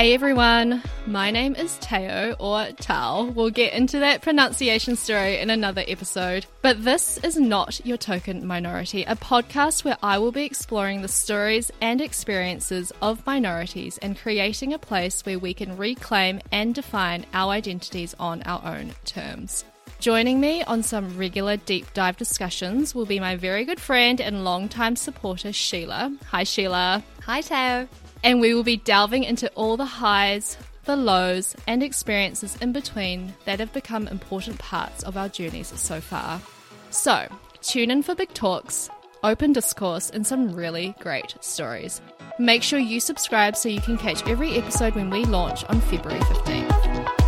Hey everyone, my name is Teo or Tal. We'll get into that pronunciation story in another episode. But this is not your token minority, a podcast where I will be exploring the stories and experiences of minorities and creating a place where we can reclaim and define our identities on our own terms. Joining me on some regular deep dive discussions will be my very good friend and longtime supporter, Sheila. Hi, Sheila. Hi, Teo and we will be delving into all the highs, the lows, and experiences in between that have become important parts of our journeys so far. So, tune in for big talks, open discourse, and some really great stories. Make sure you subscribe so you can catch every episode when we launch on February 15th.